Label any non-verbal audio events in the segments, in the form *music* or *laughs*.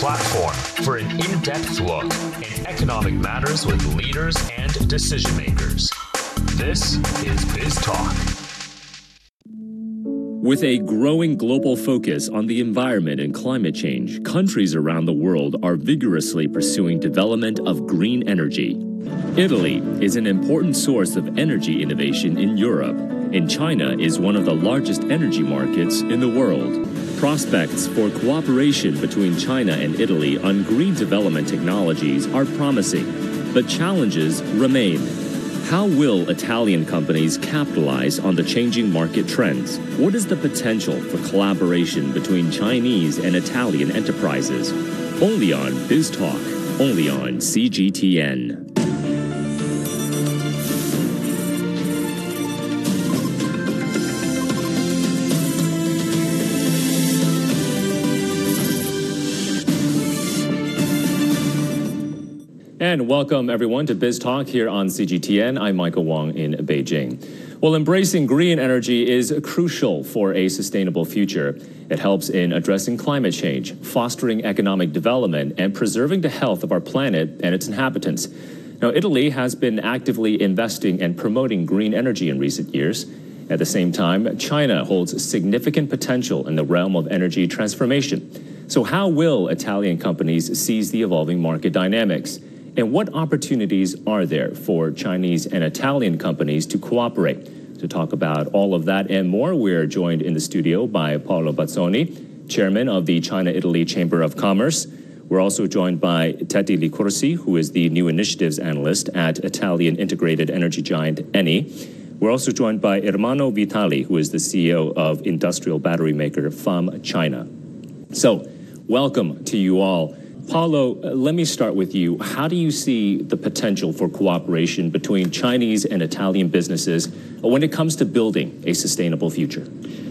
platform for an in depth look in economic matters with leaders and decision makers. This is Biz Talk. With a growing global focus on the environment and climate change, countries around the world are vigorously pursuing development of green energy. Italy is an important source of energy innovation in Europe, and China is one of the largest energy markets in the world. Prospects for cooperation between China and Italy on green development technologies are promising, but challenges remain. How will Italian companies capitalize on the changing market trends? What is the potential for collaboration between Chinese and Italian enterprises? Only on Biz Talk, only on CGTN. And welcome everyone to Biz Talk here on CGTN. I'm Michael Wong in Beijing. Well, embracing green energy is crucial for a sustainable future. It helps in addressing climate change, fostering economic development, and preserving the health of our planet and its inhabitants. Now, Italy has been actively investing and promoting green energy in recent years. At the same time, China holds significant potential in the realm of energy transformation. So, how will Italian companies seize the evolving market dynamics? And what opportunities are there for Chinese and Italian companies to cooperate? To talk about all of that and more, we're joined in the studio by Paolo Bazzoni, chairman of the China Italy Chamber of Commerce. We're also joined by Teti Licursi, who is the new initiatives analyst at Italian integrated energy giant Eni. We're also joined by Ermanno Vitali, who is the CEO of industrial battery maker FAM China. So, welcome to you all. Paolo, uh, let me start with you. How do you see the potential for cooperation between Chinese and Italian businesses when it comes to building a sustainable future?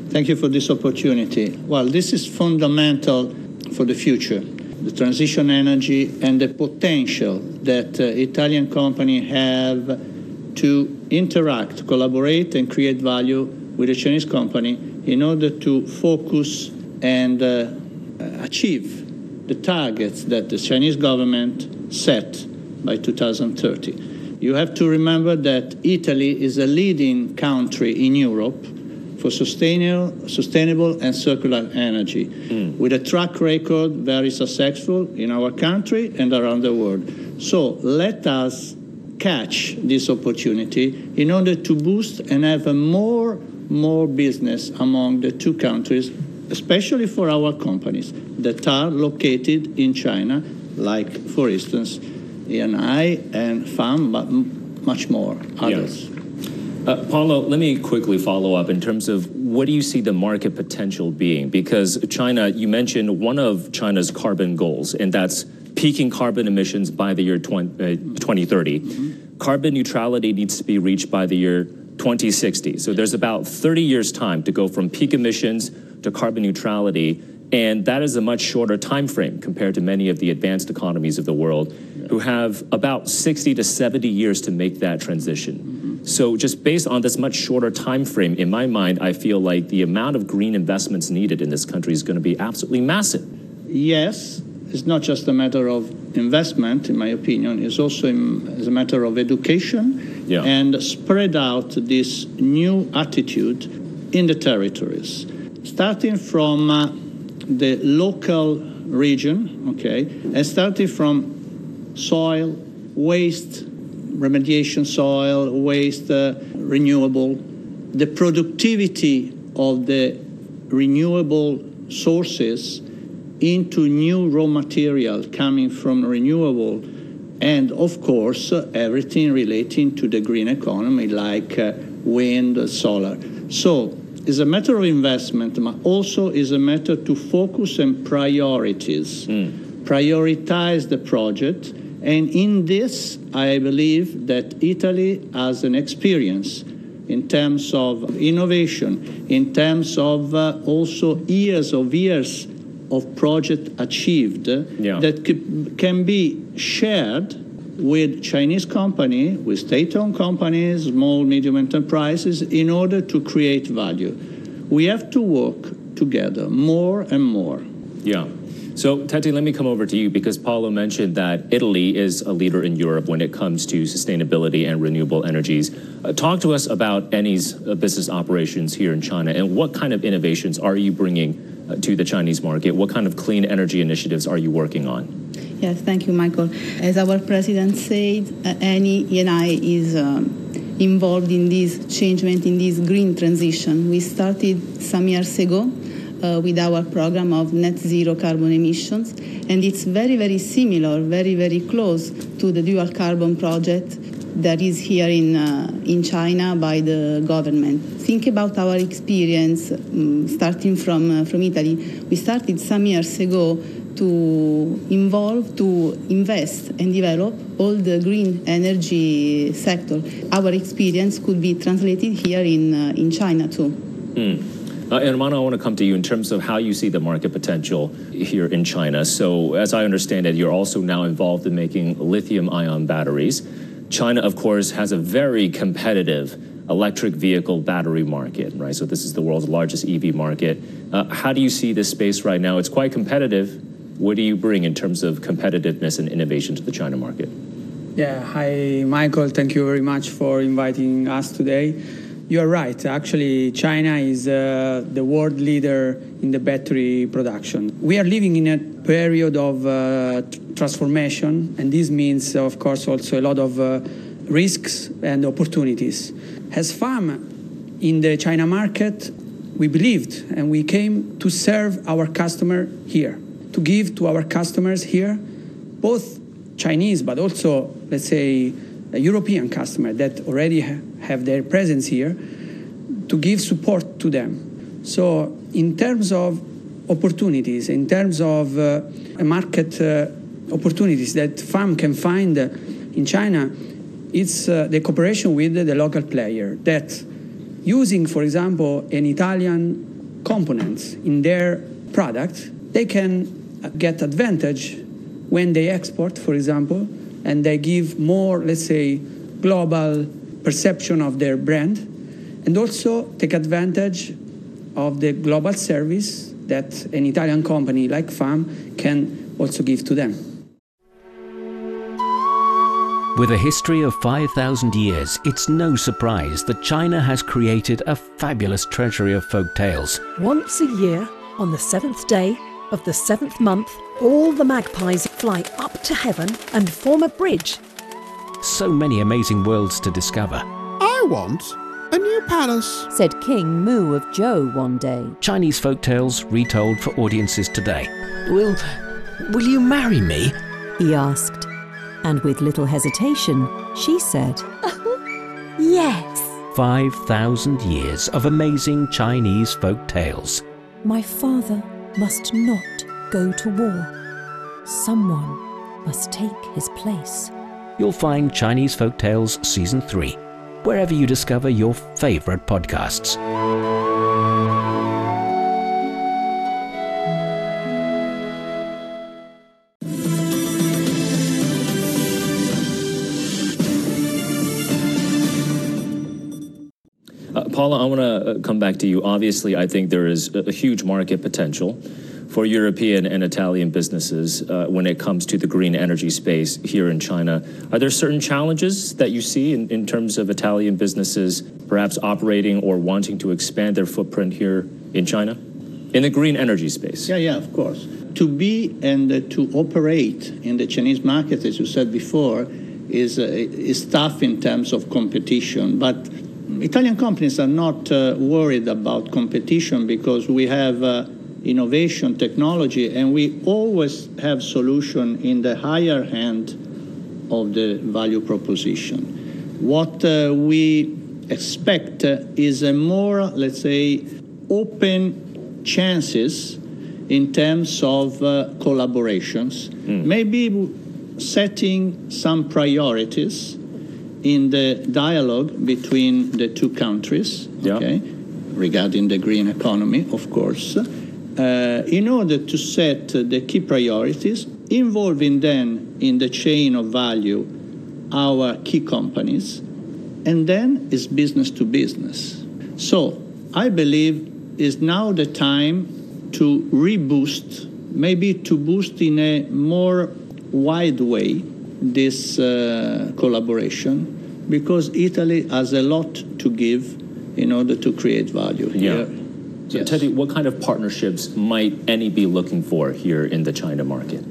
Thank you for this opportunity. Well, this is fundamental for the future. The transition energy and the potential that uh, Italian companies have to interact, collaborate, and create value with a Chinese company in order to focus and uh, achieve the targets that the Chinese government set by 2030. You have to remember that Italy is a leading country in Europe for sustainable, sustainable and circular energy, mm. with a track record very successful in our country and around the world. So let us catch this opportunity in order to boost and have a more more business among the two countries especially for our companies that are located in China, like, for instance, ENI and FAM, but much more others. Yes. Uh, Paolo, let me quickly follow up in terms of what do you see the market potential being? Because China, you mentioned one of China's carbon goals, and that's peaking carbon emissions by the year 20, uh, 2030. Mm-hmm. Carbon neutrality needs to be reached by the year 2060. So there's about 30 years' time to go from peak emissions to carbon neutrality. And that is a much shorter time frame compared to many of the advanced economies of the world yeah. who have about 60 to 70 years to make that transition. Mm-hmm. So just based on this much shorter time frame, in my mind, I feel like the amount of green investments needed in this country is going to be absolutely massive. Yes, it's not just a matter of investment, in my opinion, it's also a matter of education yeah. and spread out this new attitude in the territories starting from uh, the local region, okay, and starting from soil, waste, remediation soil, waste, uh, renewable, the productivity of the renewable sources into new raw material coming from renewable and of course everything relating to the green economy like uh, wind solar. So is a matter of investment, but also is a matter to focus on priorities, mm. prioritize the project. And in this, I believe that Italy has an experience in terms of innovation, in terms of uh, also years of years of project achieved yeah. that can be shared with Chinese company, with state-owned companies, small, medium enterprises, in order to create value. We have to work together more and more. Yeah. So, Teti, let me come over to you because Paolo mentioned that Italy is a leader in Europe when it comes to sustainability and renewable energies. Uh, talk to us about Eni's uh, business operations here in China and what kind of innovations are you bringing uh, to the Chinese market? What kind of clean energy initiatives are you working on? Yes, thank you, Michael. As our president said, uh, Eni Eni is um, involved in this changement, in this green transition. We started some years ago uh, with our program of net zero carbon emissions. And it's very, very similar, very, very close to the dual carbon project that is here in, uh, in China by the government. Think about our experience um, starting from, uh, from Italy. We started some years ago to involve, to invest and develop all the green energy sector. Our experience could be translated here in, uh, in China too. Mm. Uh, Ermanno, I want to come to you in terms of how you see the market potential here in China. So, as I understand it, you're also now involved in making lithium ion batteries. China, of course, has a very competitive electric vehicle battery market, right? So, this is the world's largest EV market. Uh, how do you see this space right now? It's quite competitive. What do you bring in terms of competitiveness and innovation to the China market? Yeah, hi, Michael. Thank you very much for inviting us today. You are right. Actually, China is uh, the world leader in the battery production. We are living in a period of uh, transformation, and this means, of course, also a lot of uh, risks and opportunities. As FAM in the China market, we believed and we came to serve our customer here, to give to our customers here, both Chinese but also, let's say, European customer that already ha have their presence here to give support to them. So, in terms of opportunities, in terms of uh, market uh, opportunities that FAM can find in China, it's uh, the cooperation with the local player that using, for example, an Italian component in their product, they can get advantage when they export, for example, and they give more, let's say, global perception of their brand, and also take advantage of the global service that an Italian company like FAM can also give to them. With a history of 5,000 years, it's no surprise that China has created a fabulous treasury of folk tales. Once a year, on the seventh day of the seventh month, all the magpies fly up to heaven and form a bridge. So many amazing worlds to discover. I want a new palace, said King Mu of Zhou one day. Chinese folk tales retold for audiences today. Will, will you marry me? He asked. And with little hesitation, she said, *laughs* Yes. 5,000 years of amazing Chinese folk tales. My father must not go to war. Someone must take his place. You'll find Chinese Folk Tales Season 3 wherever you discover your favorite podcasts. Paula, I want to uh, come back to you. Obviously, I think there is a huge market potential for European and Italian businesses uh, when it comes to the green energy space here in China. Are there certain challenges that you see in, in terms of Italian businesses perhaps operating or wanting to expand their footprint here in China? In the green energy space? Yeah, yeah, of course. To be and to operate in the Chinese market, as you said before, is, uh, is tough in terms of competition. But Italian companies are not uh, worried about competition because we have uh, innovation, technology, and we always have solution in the higher hand of the value proposition. What uh, we expect is a more, let's say, open chances in terms of uh, collaborations, mm. maybe setting some priorities in the dialogue between the two countries, yeah. okay, regarding the green economy, of course uh, in order to set the key priorities, involving then in the chain of value our key companies, and then it's business to business. So I believe is now the time to reboost maybe to boost in a more wide way this uh, collaboration because Italy has a lot to give in order to create value here. Yeah. So, yes. Teti, what kind of partnerships might Eni be looking for here in the China market?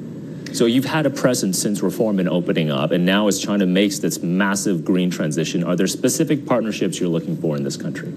So you've had a presence since reform and opening up, and now as China makes this massive green transition, are there specific partnerships you're looking for in this country?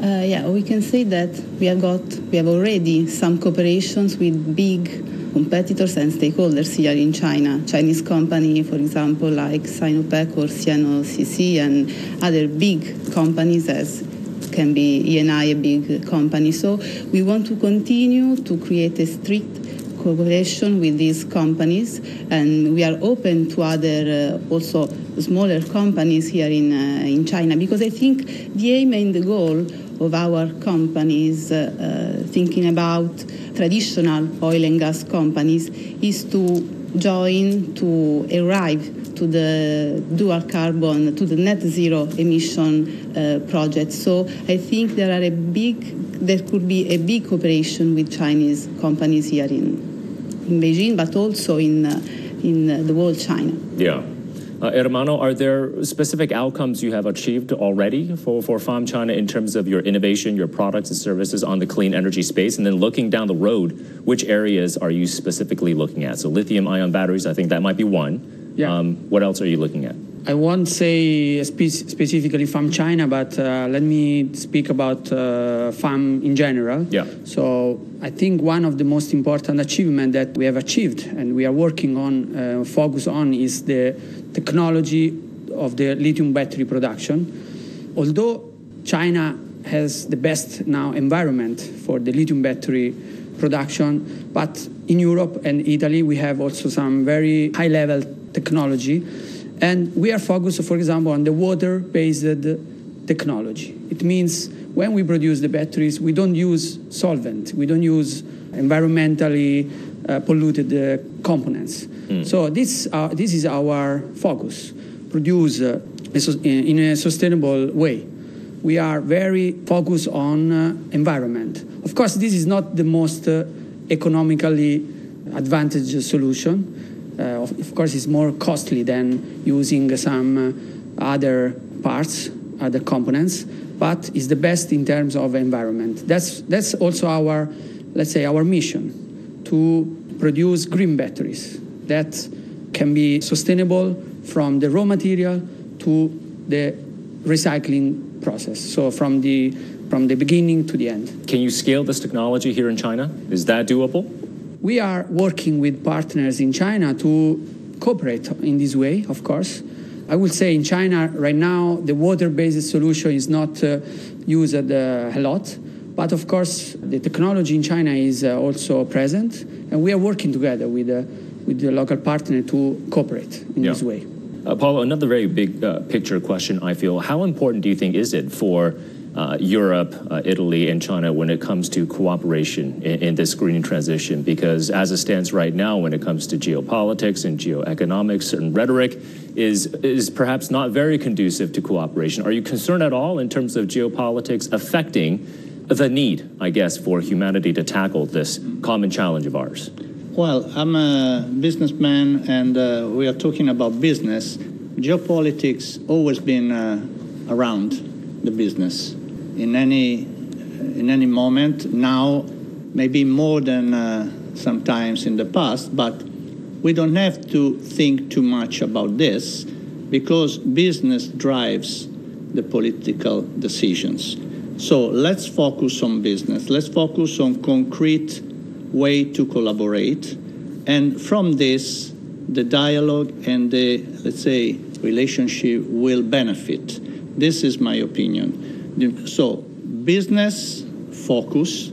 Uh, yeah, we can say that we have got, we have already some cooperations with big competitors and stakeholders here in China. Chinese company, for example, like Sinopec or CNOOC and other big companies as can be Eni, a big company. So we want to continue to create a strict cooperation with these companies, and we are open to other uh, also smaller companies here in uh, in China because I think the aim and the goal of our companies uh, uh thinking about traditional oil and gas companies is to join to arrive to the dual carbon, to the net zero emission uh, project. So I think there are a big, there could be a big cooperation with Chinese companies here in in Beijing, but also in, uh, in uh, the world China. Yeah. Uh, Ermanno, are there specific outcomes you have achieved already for, for FAM China in terms of your innovation, your products and services on the clean energy space? And then looking down the road, which areas are you specifically looking at? So lithium ion batteries, I think that might be one. Yeah. Um, what else are you looking at? I won't say spe specifically FAM China, but uh, let me speak about uh, FAM in general. Yeah. So I think one of the most important achievements that we have achieved and we are working on, uh, focus on, is the technology of the lithium battery production. Although China has the best now environment for the lithium battery production, but in Europe and Italy we have also some very high level technology and we are focused, for example, on the water-based technology. It means when we produce the batteries, we don't use solvent, we don't use environmentally uh, polluted uh, components. Mm. So this, uh, this is our focus, produce uh, in a sustainable way. We are very focused on uh, environment. Of course, this is not the most uh, economically advantageous solution, uh, of, of, course, it's more costly than using some uh, other parts, other components, but it's the best in terms of environment. That's, that's also our, let's say, our mission, to produce green batteries that can be sustainable from the raw material to the recycling process. So from the from the beginning to the end. Can you scale this technology here in China? Is that doable? We are working with partners in China to cooperate in this way, of course. I would say in China right now, the water-based solution is not uh, used uh, a lot. But of course, the technology in China is uh, also present, and we are working together with, uh, with the local partner to cooperate in yeah. this way. Uh, Paolo, another very big uh, picture question, I feel. How important do you think is it for uh, Europe, uh, Italy, and China when it comes to cooperation in, in, this green transition. Because as it stands right now, when it comes to geopolitics and geoeconomics and rhetoric, is is perhaps not very conducive to cooperation. Are you concerned at all in terms of geopolitics affecting the need, I guess, for humanity to tackle this common challenge of ours? Well, I'm a businessman, and uh, we are talking about business. Geopolitics always been uh, around the business in any in any moment now, maybe more than uh, sometimes in the past, but we don't have to think too much about this because business drives the political decisions. So let's focus on business. Let's focus on concrete way to collaborate, and from this, the dialogue and the let's say relationship will benefit. This is my opinion. So business focus,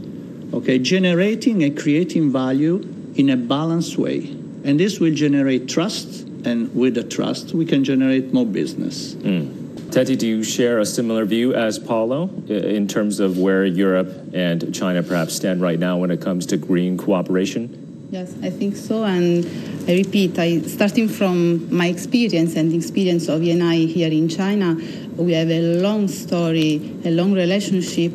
okay, generating and creating value in a balanced way. And this will generate trust, and with the trust, we can generate more business. Mm. Teti, do you share a similar view as Paolo in terms of where Europe and China perhaps stand right now when it comes to green cooperation? Yes, I think so. And I repeat, I, starting from my experience and the experience of Eni here in China, we have a long story, a long relationship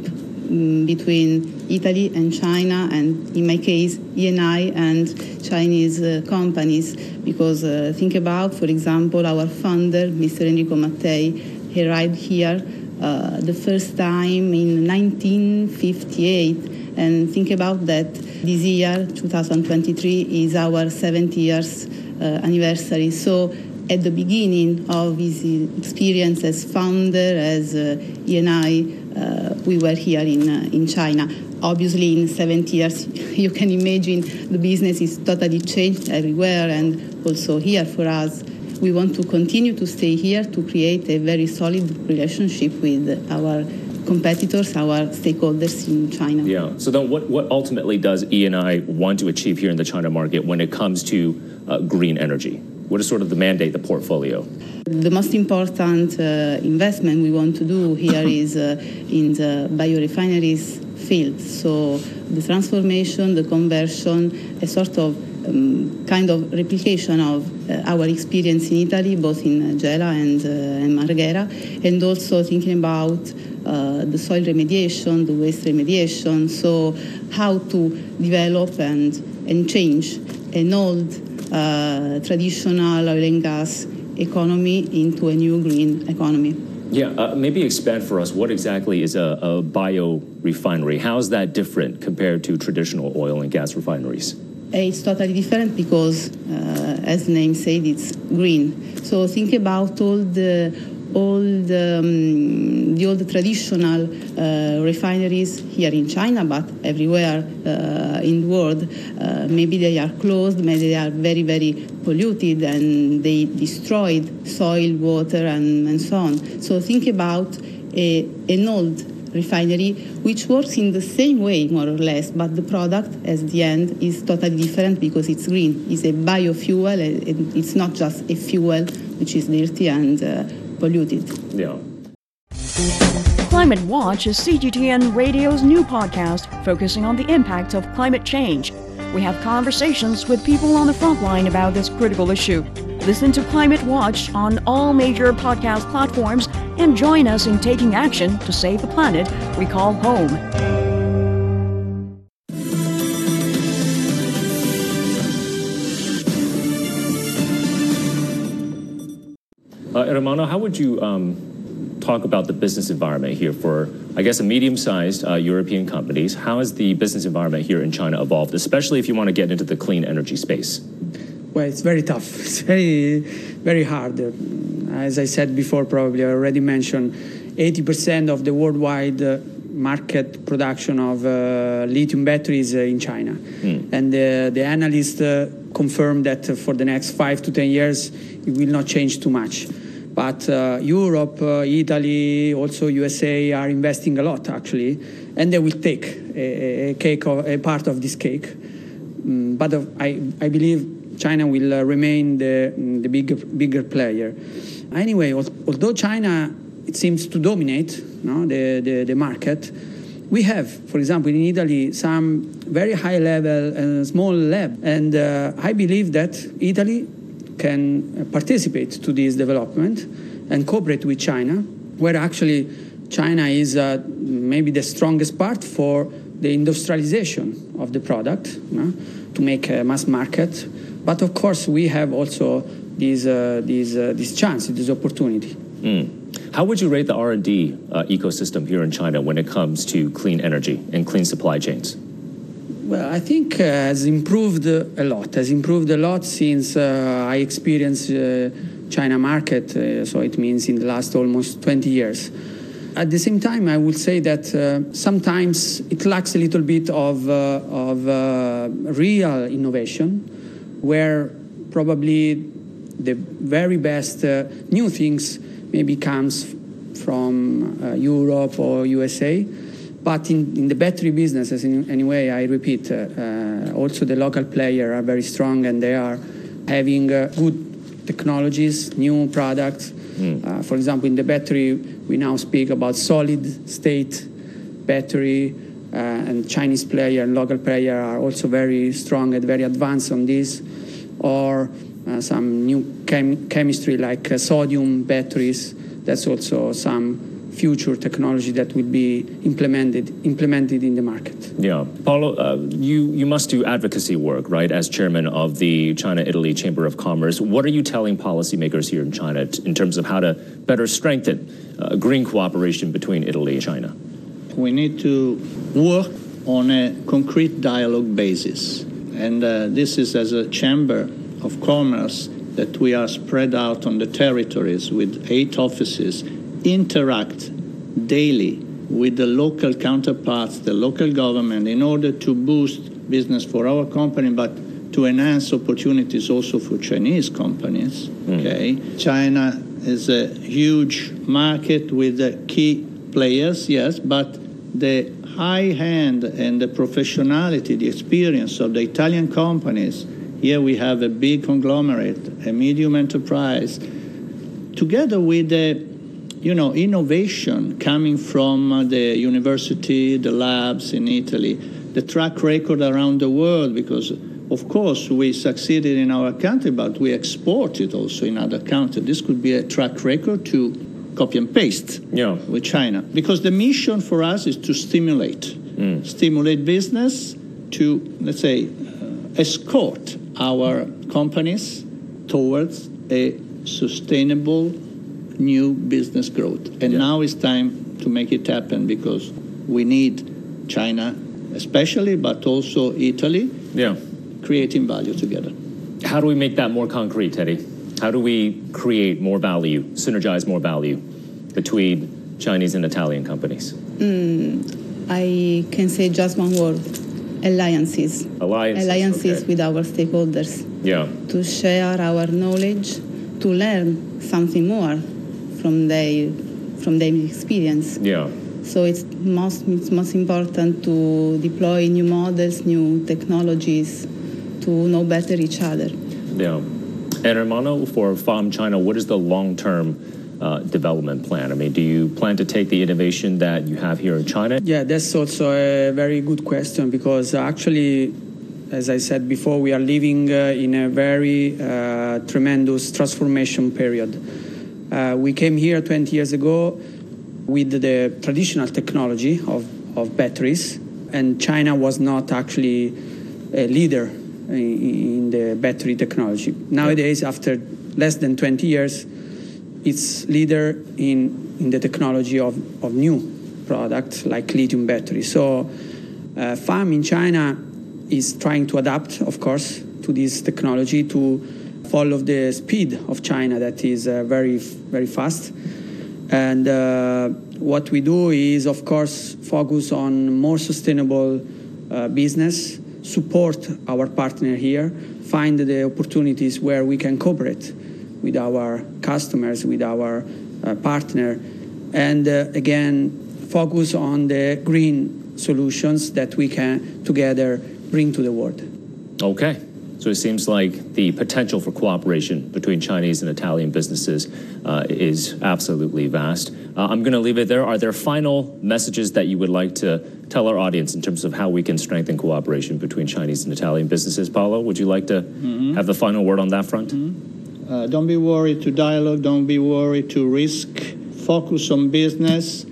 um, between Italy and China, and in my case, ENI and Chinese uh, companies. Because uh, think about, for example, our founder, Mr. Enrico Mattei, he arrived here uh, the first time in 1958. And think about that this year, 2023, is our 70 years uh, anniversary. So at the beginning of his experience as founder, as uh, ENI, we were here in, uh, in China. Obviously, in 70 years, *laughs* you can imagine the business is totally changed everywhere and also here for us. We want to continue to stay here to create a very solid relationship with our competitors, our stakeholders in China. Yeah. So then, what, what ultimately does E and I want to achieve here in the China market when it comes to uh, green energy? What is sort of the mandate, the portfolio? The most important uh, investment we want to do here *laughs* is uh, in the biorefineries field. So the transformation, the conversion, a sort of um, kind of replication of uh, our experience in Italy, both in Gela and, uh, and Marghera, and also thinking about uh, the soil remediation, the waste remediation, so how to develop and, and change an old uh, traditional oil and gas economy into a new green economy. Yeah, uh, maybe expand for us what exactly is a, a bio refinery? How is that different compared to traditional oil and gas refineries? It's totally different because, uh, as the name said, it's green. So think about all the all the, um, the old traditional uh, refineries here in China, but everywhere uh, in the world. Uh, maybe they are closed, maybe they are very, very polluted, and they destroyed soil, water, and, and so on. So think about a, an old refinery which works in the same way more or less but the product at the end is totally different because it's green it's a biofuel it's not just a fuel which is dirty and uh, polluted. Yeah. Climate Watch is CGTN Radio's new podcast focusing on the impact of climate change. We have conversations with people on the front line about this critical issue. Listen to Climate Watch on all major podcast platforms and join us in taking action to save the planet we call home. Uh, Ermanno, how would you um, talk about the business environment here for, I guess, a medium-sized uh, European companies? How has the business environment here in China evolved, especially if you want to get into the clean energy space? Well, it's very tough. *laughs* It's very, very hard. As I said before, probably I already mentioned, 80% of the worldwide uh, market production of uh, lithium batteries uh, in China. Mm. And uh, the analysts uh, confirm that for the next five to 10 years, it will not change too much. But uh, Europe, uh, Italy, also USA are investing a lot actually, and they will take a, a cake, of, a part of this cake. Um, but I, I believe China will uh, remain the, the bigger, bigger player. Anyway, although China it seems to dominate no, the, the, the market, we have, for example, in Italy, some very high level and small lab. And uh, I believe that Italy can participate to this development and cooperate with China, where actually China is uh, maybe the strongest part for the industrialization of the product you know, to make a mass market. But of course, we have also this, uh, this, uh, this chance, this opportunity. Mm. How would you rate the R&D uh, ecosystem here in China when it comes to clean energy and clean supply chains? Well, I think uh, has improved a lot. Has improved a lot since uh, I experienced uh, China market. Uh, so it means in the last almost 20 years. At the same time, I would say that uh, sometimes it lacks a little bit of uh, of real innovation, where probably the very best new things maybe comes from Europe or USA but in, in the battery businesses, in, anyway, I repeat, uh, uh, also the local players are very strong and they are having uh, good technologies, new products. Mm. for example, in the battery, we now speak about solid state battery, uh, and Chinese player and local player are also very strong and very advanced on this, or uh, some new chem chemistry like uh, sodium batteries. That's also some future technology that will be implemented implemented in the market. Yeah, Paolo, uh, you you must do advocacy work, right? As chairman of the China-Italy Chamber of Commerce, what are you telling policymakers here in China in terms of how to better strengthen uh, green cooperation between Italy and China? We need to work on a concrete dialogue basis, and uh, this is as a chamber of commerce that we are spread out on the territories with eight offices interact daily with the local counterparts, the local government, in order to boost business for our company, but to enhance opportunities also for Chinese companies. Mm. Okay, China is a huge market with key players, yes, but the high hand and the professionality, the experience of the Italian companies. Here we have a big conglomerate, a medium enterprise, together with the you know, innovation coming from uh, the university, the labs in Italy, the track record around the world, because of course we succeeded in our country, but we export it also in other countries. This could be a track record to copy and paste yeah. with China, because the mission for us is to stimulate, mm. stimulate business to, let's say, uh, escort our companies towards a sustainable new business growth. And yeah. now it's time to make it happen because we need China, especially, but also Italy, yeah. creating value together. How do we make that more concrete, Teti? How do we create more value, synergize more value between Chinese and Italian companies? Mm, I can say just one word alliances. Alliances, alliances okay. with our stakeholders. Yeah. To share our knowledge, to learn something more from their from their experience. Yeah. So it's most it's most important to deploy new models, new technologies, to know better each other. Yeah. And Ermanno, for FAM China, what is the long-term uh, development plan? I mean, do you plan to take the innovation that you have here in China? Yeah, that's also a very good question because actually, as I said before, we are living uh, in a very uh, tremendous transformation period. Uh, we came here 20 years ago with the traditional technology of, of batteries, and China was not actually a leader in, in the battery technology. Nowadays, after less than 20 years, it's leader in, in the technology of, of new products like lithium batteries. So, uh, FAM in China is trying to adapt, of course, to this technology to follow the speed of China that is uh, very, very fast. And uh, what we do is, of course, focus on more sustainable uh, business, support our partner here, find the opportunities where we can cooperate with our customers, with our uh, partner, and uh, again, focus on the green solutions that we can together bring to the world. Okay. So it seems like the potential for cooperation between Chinese and Italian businesses uh, is absolutely vast. Uh, I'm going to leave it there. Are there final messages that you would like to tell our audience in terms of how we can strengthen cooperation between Chinese and Italian businesses? Paolo, would you like to mm-hmm. have the final word on that front? Mm-hmm. Uh, don't be worried to dialogue, don't be worried to risk, focus on business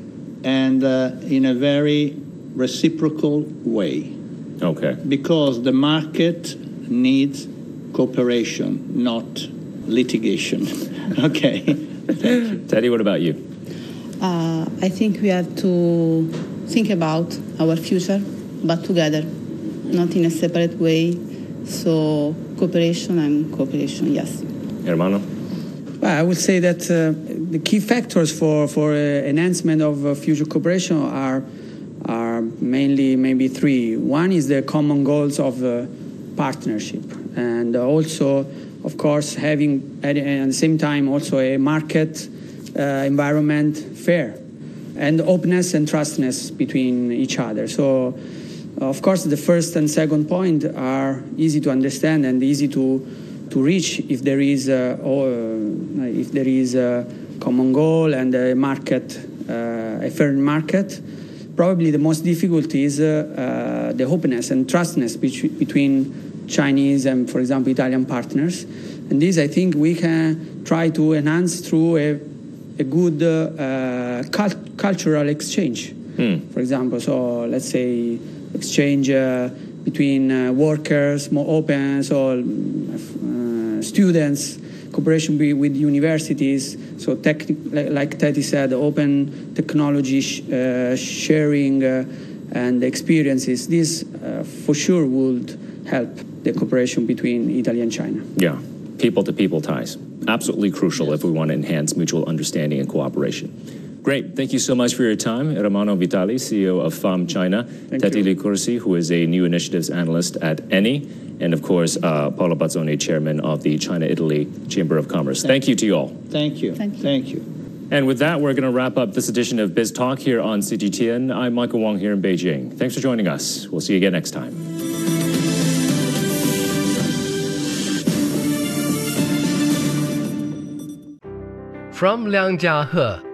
and uh, in a very reciprocal way. Okay. Because the market needs cooperation, not litigation. *laughs* okay. Teti, what about you? Uh, I think we have to think about our future, but together, not in a separate way. So cooperation and cooperation, yes. Ermanno? Well, I would say that uh, the key factors for, for uh, enhancement of uh, future cooperation are, are mainly maybe three. One is the common goals of uh, partnership. And also of course having at, at the same time also a market uh, environment fair and openness and trustness between each other. So of course the first and second point are easy to understand and easy to to reach if there is a, uh, if there is a common goal and a market uh, a fair market probably the most difficult is uh, uh, the openness and trustness between Chinese and, for example, Italian partners. And this, I think, we can try to enhance through a a good uh, cult- cultural exchange. Hmm. For example, so let's say exchange uh, between uh, workers, more open, so uh, students, cooperation with universities. So, like, like Teti said, open technology sh- uh, sharing uh, and experiences. This uh, for sure would help the cooperation between Italy and China. Yeah, people to people ties. Absolutely crucial if we want to enhance mutual understanding and cooperation. Great. Thank you so much for your time. Ermanno Vitali, CEO of FAM China. Teti Licursi, who is a new initiatives analyst at ENI. And of course, uh, Paolo Bazzoni, chairman of the China Italy Chamber of Commerce. Thank, you to you all. Thank you. Thank you. Thank you. And with that, we're going to wrap up this edition of Biz Talk here on CGTN. I'm Michael Wong here in Beijing. Thanks for joining us. We'll see you again next time. From Liangjiahe,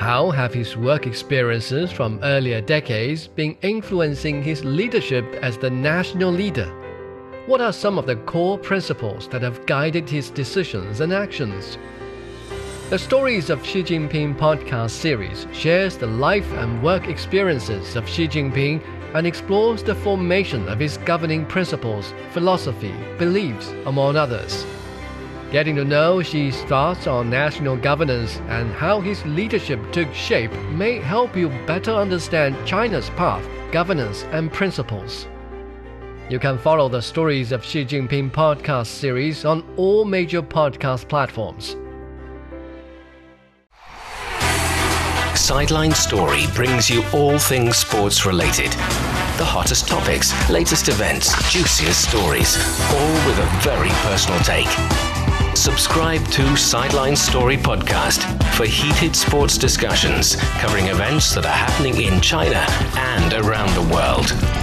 How have his work experiences from earlier decades been influencing his leadership as the national leader? What are some of the core principles that have guided his decisions and actions? The Stories of Xi Jinping podcast series shares the life and work experiences of Xi Jinping and explores the formation of his governing principles, philosophy, beliefs, among others. Getting to know Xi's thoughts on national governance and how his leadership took shape may help you better understand China's path, governance, and principles. You can follow the Stories of Xi Jinping podcast series on all major podcast platforms. Sideline Story brings you all things sports related. The hottest topics, latest events, juiciest stories, all with a very personal take. Subscribe to Sideline Story Podcast for heated sports discussions covering events that are happening in China and around the world.